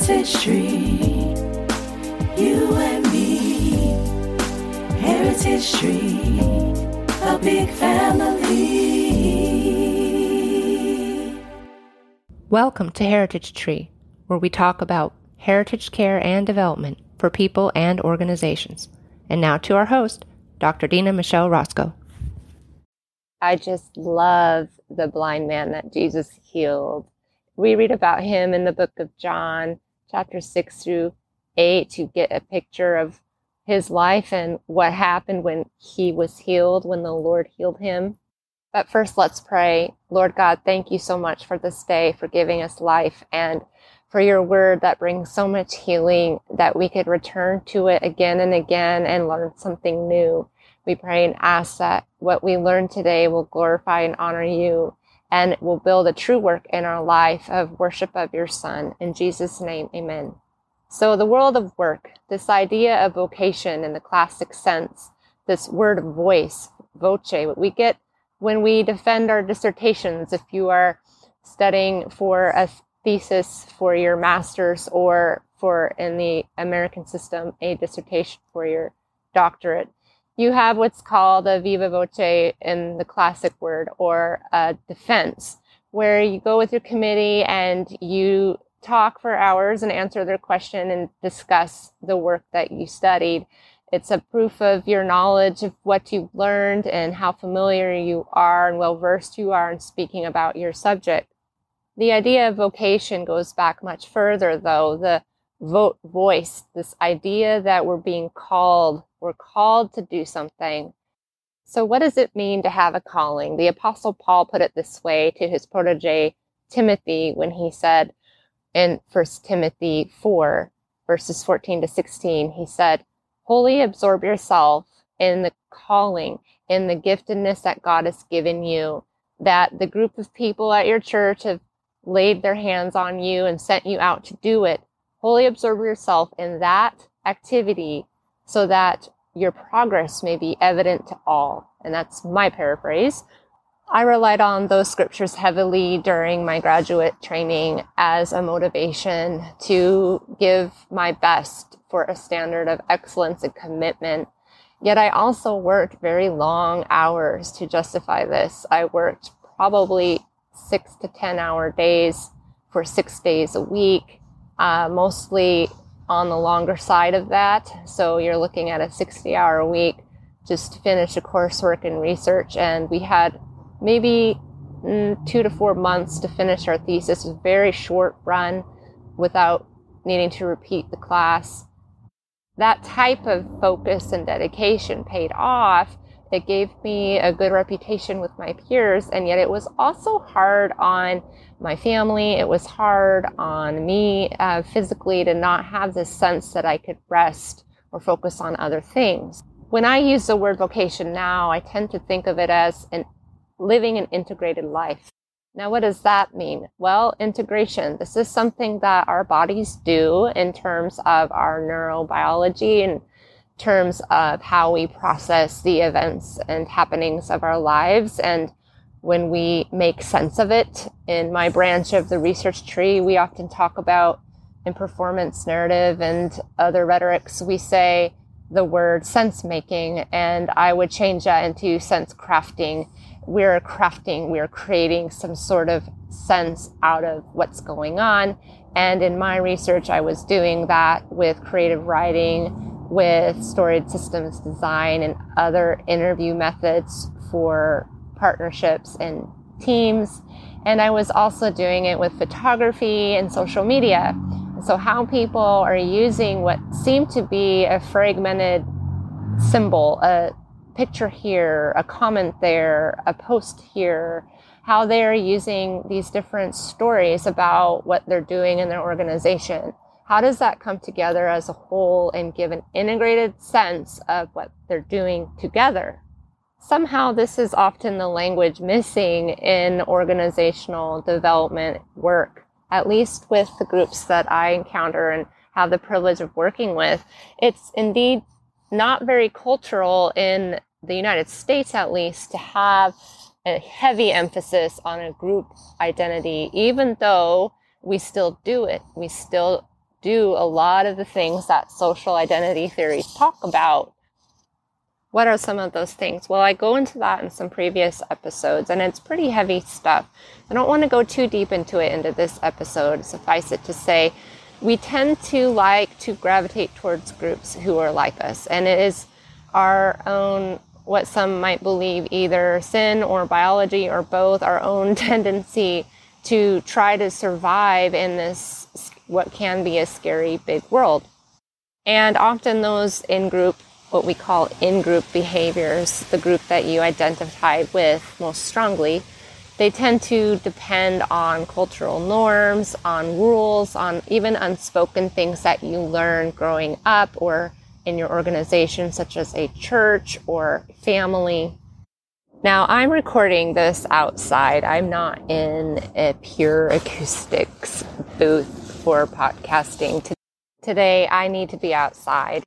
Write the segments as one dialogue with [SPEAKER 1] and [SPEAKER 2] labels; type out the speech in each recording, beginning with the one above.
[SPEAKER 1] Heritage Tree, you and me. Heritage Tree, a big family.
[SPEAKER 2] Welcome to Heritage Tree, where we talk about heritage care and development for people and organizations. And now to our host, Dr. Dena Michele Rosko. I just love the blind man that Jesus healed. We read about him in the book of John, chapter 6 through 8, to get a picture of his life and what happened when he was healed, when the Lord healed him. But first, let's pray. Lord God, thank you so much for this day, for giving us life, and for your word that brings so much healing that we could return to it again and again and learn something new. We pray and ask that what we learn today will glorify and honor you and will build a true work in our life of worship of your Son. In Jesus' name, amen. So, the world of work, this idea of vocation in the classic sense, this word voice, voce, what we get when we defend our dissertations, if you are studying for a thesis for your master's or for in the American system, a dissertation for your doctorate you have what's called a viva voce in the classic word or a defense, where you go with your committee and you talk for hours and answer their question and discuss the work that you studied. It's a proof of your knowledge of what you've learned and how familiar you are and well versed you are in speaking about your subject. The idea of vocation goes back much further, though. The vote voice, this idea that we're being called we're called to do something. So, what does it mean to have a calling? The Apostle Paul put it this way to his protege Timothy when he said in 1 Timothy 4, verses 14 to 16, he said, Wholly absorb yourself in the calling, in the giftedness that God has given you, that the group of people at your church have laid their hands on you and sent you out to do it. Wholly absorb yourself in that activity so that your progress may be evident to all. And that's my paraphrase. I relied on those scriptures heavily during my graduate training as a motivation to give my best for a standard of excellence and commitment. Yet I also worked very long hours to justify this. I worked probably six to 10 hour days for six days a week, uh, mostly on the longer side of that. So you're looking at a 60 hour week just to finish a coursework and research. And we had maybe mm, two to four months to finish our thesis, a very short run without needing to repeat the class. That type of focus and dedication paid off. It gave me a good reputation with my peers, and yet it was also hard on my family. It was hard on me uh, physically to not have this sense that I could rest or focus on other things. When I use the word vocation now, I tend to think of it as an living an integrated life. Now, what does that mean? Well, integration. This is something that our bodies do in terms of our neurobiology and terms of how we process the events and happenings of our lives. And when we make sense of it. In my branch of the research tree, we often talk about in performance narrative and other rhetorics, we say the word sense making, and I would change that into sense crafting. We're crafting, we're creating some sort of sense out of what's going on. And in my research, I was doing that with creative writing, with storied systems design, and other interview methods for partnerships and teams. And I was also doing it with photography and social media. So, how people are using what seemed to be a fragmented symbol, a picture here, a comment there, a post here, how they're using these different stories about what they're doing in their organization. How does that come together as a whole and give an integrated sense of what they're doing together? somehow this is often the language missing in organizational development work, at least with the groups that I encounter and have the privilege of working with. It's indeed not very cultural in the United States, at least, to have a heavy emphasis on a group identity, even though we still do it. We still do a lot of the things that social identity theories talk about. What are some of those things? Well, I go into that in some previous episodes, and it's pretty heavy stuff. I don't want to go too deep into it into this episode. Suffice it to say, we tend to like to gravitate towards groups who are like us, and it is our own, what some might believe, either sin or biology or both, our own tendency to try to survive in this, what can be a scary big world. And often those in group what we call in group behaviors, the group that you identify with most strongly, they tend to depend on cultural norms, on rules, on even unspoken things that you learn growing up or in your organization, such as a church or family. Now, I'm recording this outside. I'm not in a pure acoustics booth for podcasting. Today, I need to be outside.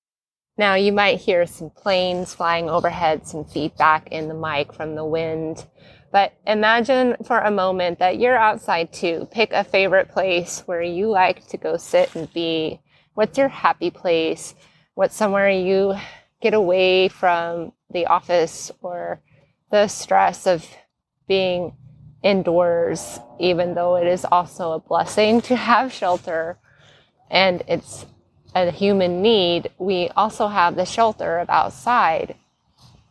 [SPEAKER 2] Now you might hear some planes flying overhead, some feedback in the mic from the wind. But imagine for a moment that you're outside too. Pick a favorite place where you like to go sit and be. What's your happy place? What's somewhere you get away from the office or the stress of being indoors, even though it is also a blessing to have shelter and it's a human need, we also have the shelter of outside.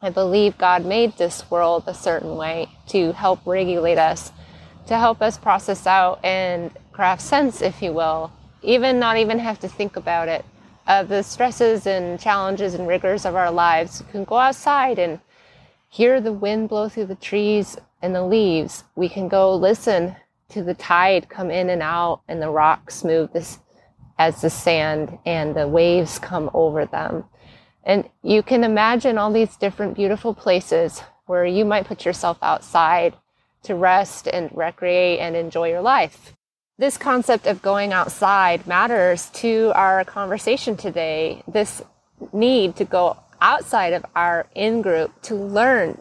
[SPEAKER 2] I believe God made this world a certain way to help regulate us, to help us process out and craft sense, if you will, even not even have to think about it, of the stresses and challenges and rigors of our lives. We can go outside and hear the wind blow through the trees and the leaves. We can go listen to the tide come in and out and the rocks move this as the sand and the waves come over them. And you can imagine all these different beautiful places where you might put yourself outside to rest and recreate and enjoy your life. This concept of going outside matters to our conversation today. This need to go outside of our in group to learn.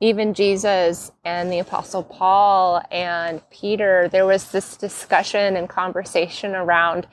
[SPEAKER 2] Even Jesus and the Apostle Paul and Peter, there was this discussion and conversation around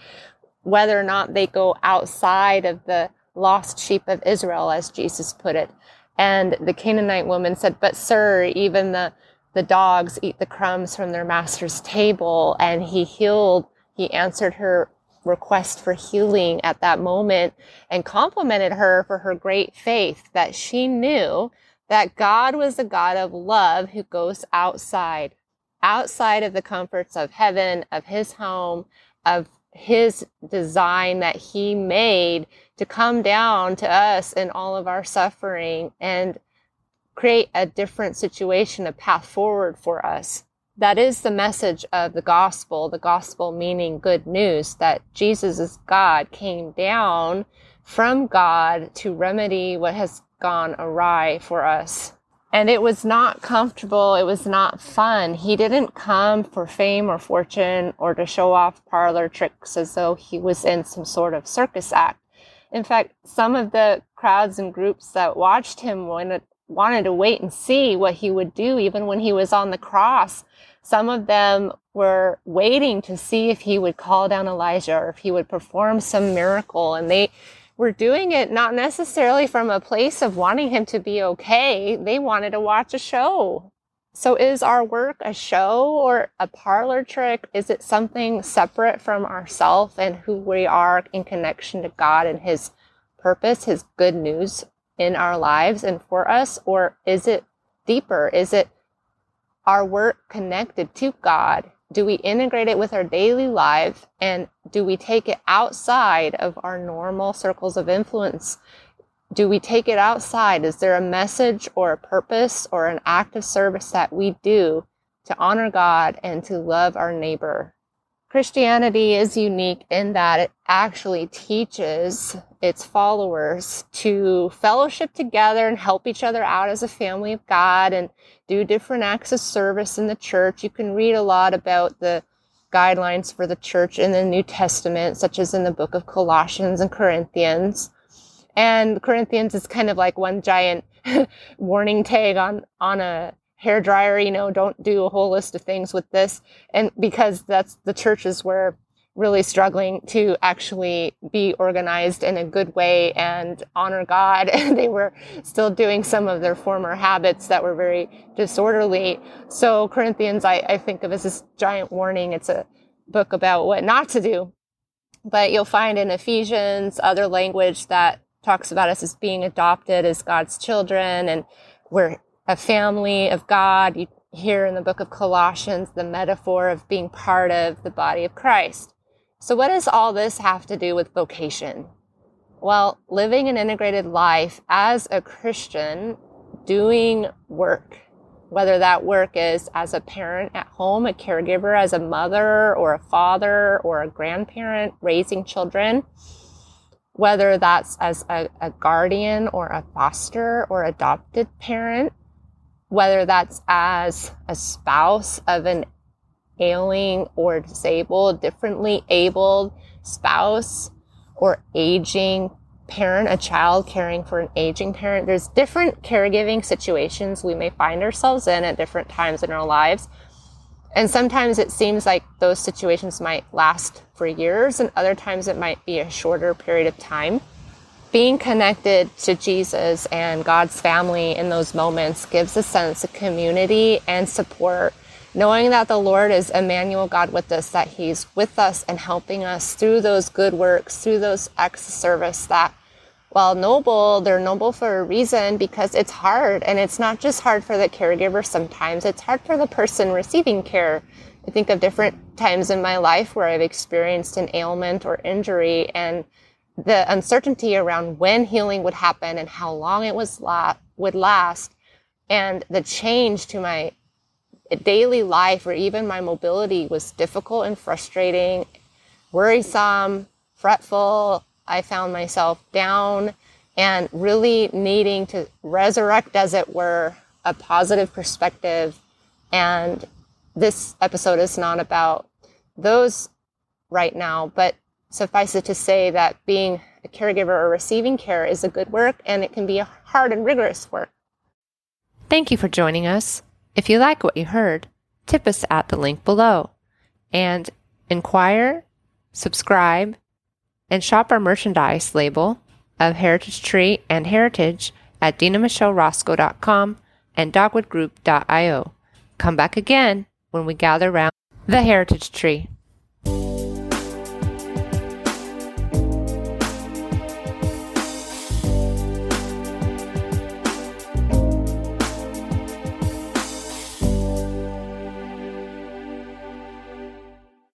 [SPEAKER 2] whether or not they go outside of the lost sheep of Israel, as Jesus put it. And the Canaanite woman said, But, sir, even the, the dogs eat the crumbs from their master's table. And he healed, he answered her request for healing at that moment and complimented her for her great faith that she knew that God was a God of love who goes outside, outside of the comforts of heaven, of his home, of his design that he made to come down to us in all of our suffering and create a different situation, a path forward for us. That is the message of the gospel, the gospel meaning good news that Jesus is God came down from God to remedy what has gone awry for us and it was not comfortable. It was not fun. He didn't come for fame or fortune or to show off parlor tricks as though he was in some sort of circus act. In fact, some of the crowds and groups that watched him wanted, wanted to wait and see what he would do, even when he was on the cross. Some of them were waiting to see if he would call down Elijah or if he would perform some miracle. And they, were doing it not necessarily from a place of wanting him to be okay. They wanted to watch a show. So is our work a show or a parlor trick? Is it something separate from ourself and who we are in connection to God and his purpose, his good news in our lives and for us? Or is it deeper? Is it our work connected to God do we integrate it with our daily life and do we take it outside of our normal circles of influence? Do we take it outside? Is there a message or a purpose or an act of service that we do to honor God and to love our neighbor? Christianity is unique in that it actually teaches its followers to fellowship together and help each other out as a family of God and do different acts of service in the church. You can read a lot about the guidelines for the church in the New Testament, such as in the book of Colossians and Corinthians. And Corinthians is kind of like one giant warning tag on, on a hair dryer, you know, don't do a whole list of things with this. And because that's the churches were really struggling to actually be organized in a good way and honor God. they were still doing some of their former habits that were very disorderly. So Corinthians, I, I think of as this giant warning. It's a book about what not to do. But you'll find in Ephesians other language that talks about us as being adopted as God's children and we're a family of God. You hear in the book of Colossians the metaphor of being part of the body of Christ. So, what does all this have to do with vocation? Well, living an integrated life as a Christian, doing work, whether that work is as a parent at home, a caregiver, as a mother or a father or a grandparent raising children, whether that's as a, a guardian or a foster or adopted parent, whether that's as a spouse of an ailing or disabled, differently abled spouse or aging parent, a child caring for an aging parent. There's different caregiving situations we may find ourselves in at different times in our lives. And sometimes it seems like those situations might last for years, and other times it might be a shorter period of time. Being connected to Jesus and God's family in those moments gives a sense of community and support knowing that the Lord is Emmanuel, God with us, that He's with us and helping us through those good works, through those acts of service that, while noble, they're noble for a reason because it's hard. And it's not just hard for the caregiver sometimes, it's hard for the person receiving care. I think of different times in my life where I've experienced an ailment or injury and the uncertainty around when healing would happen and how long it was la- would last and the change to my daily life or even my mobility was difficult and frustrating, worrisome, fretful. I found myself down and really needing to resurrect, as it were, a positive perspective. And this episode is not about those right now, but suffice it to say that being a caregiver or receiving care is a good work and it can be a hard and rigorous work.
[SPEAKER 3] Thank you for joining us. If you like what you heard, tip us at the link below and inquire, subscribe, and shop our merchandise label of Heritage Tree and Heritage at denamichelerosko.com and dogwoodgroup.io. Come back again when we gather around the Heritage Tree.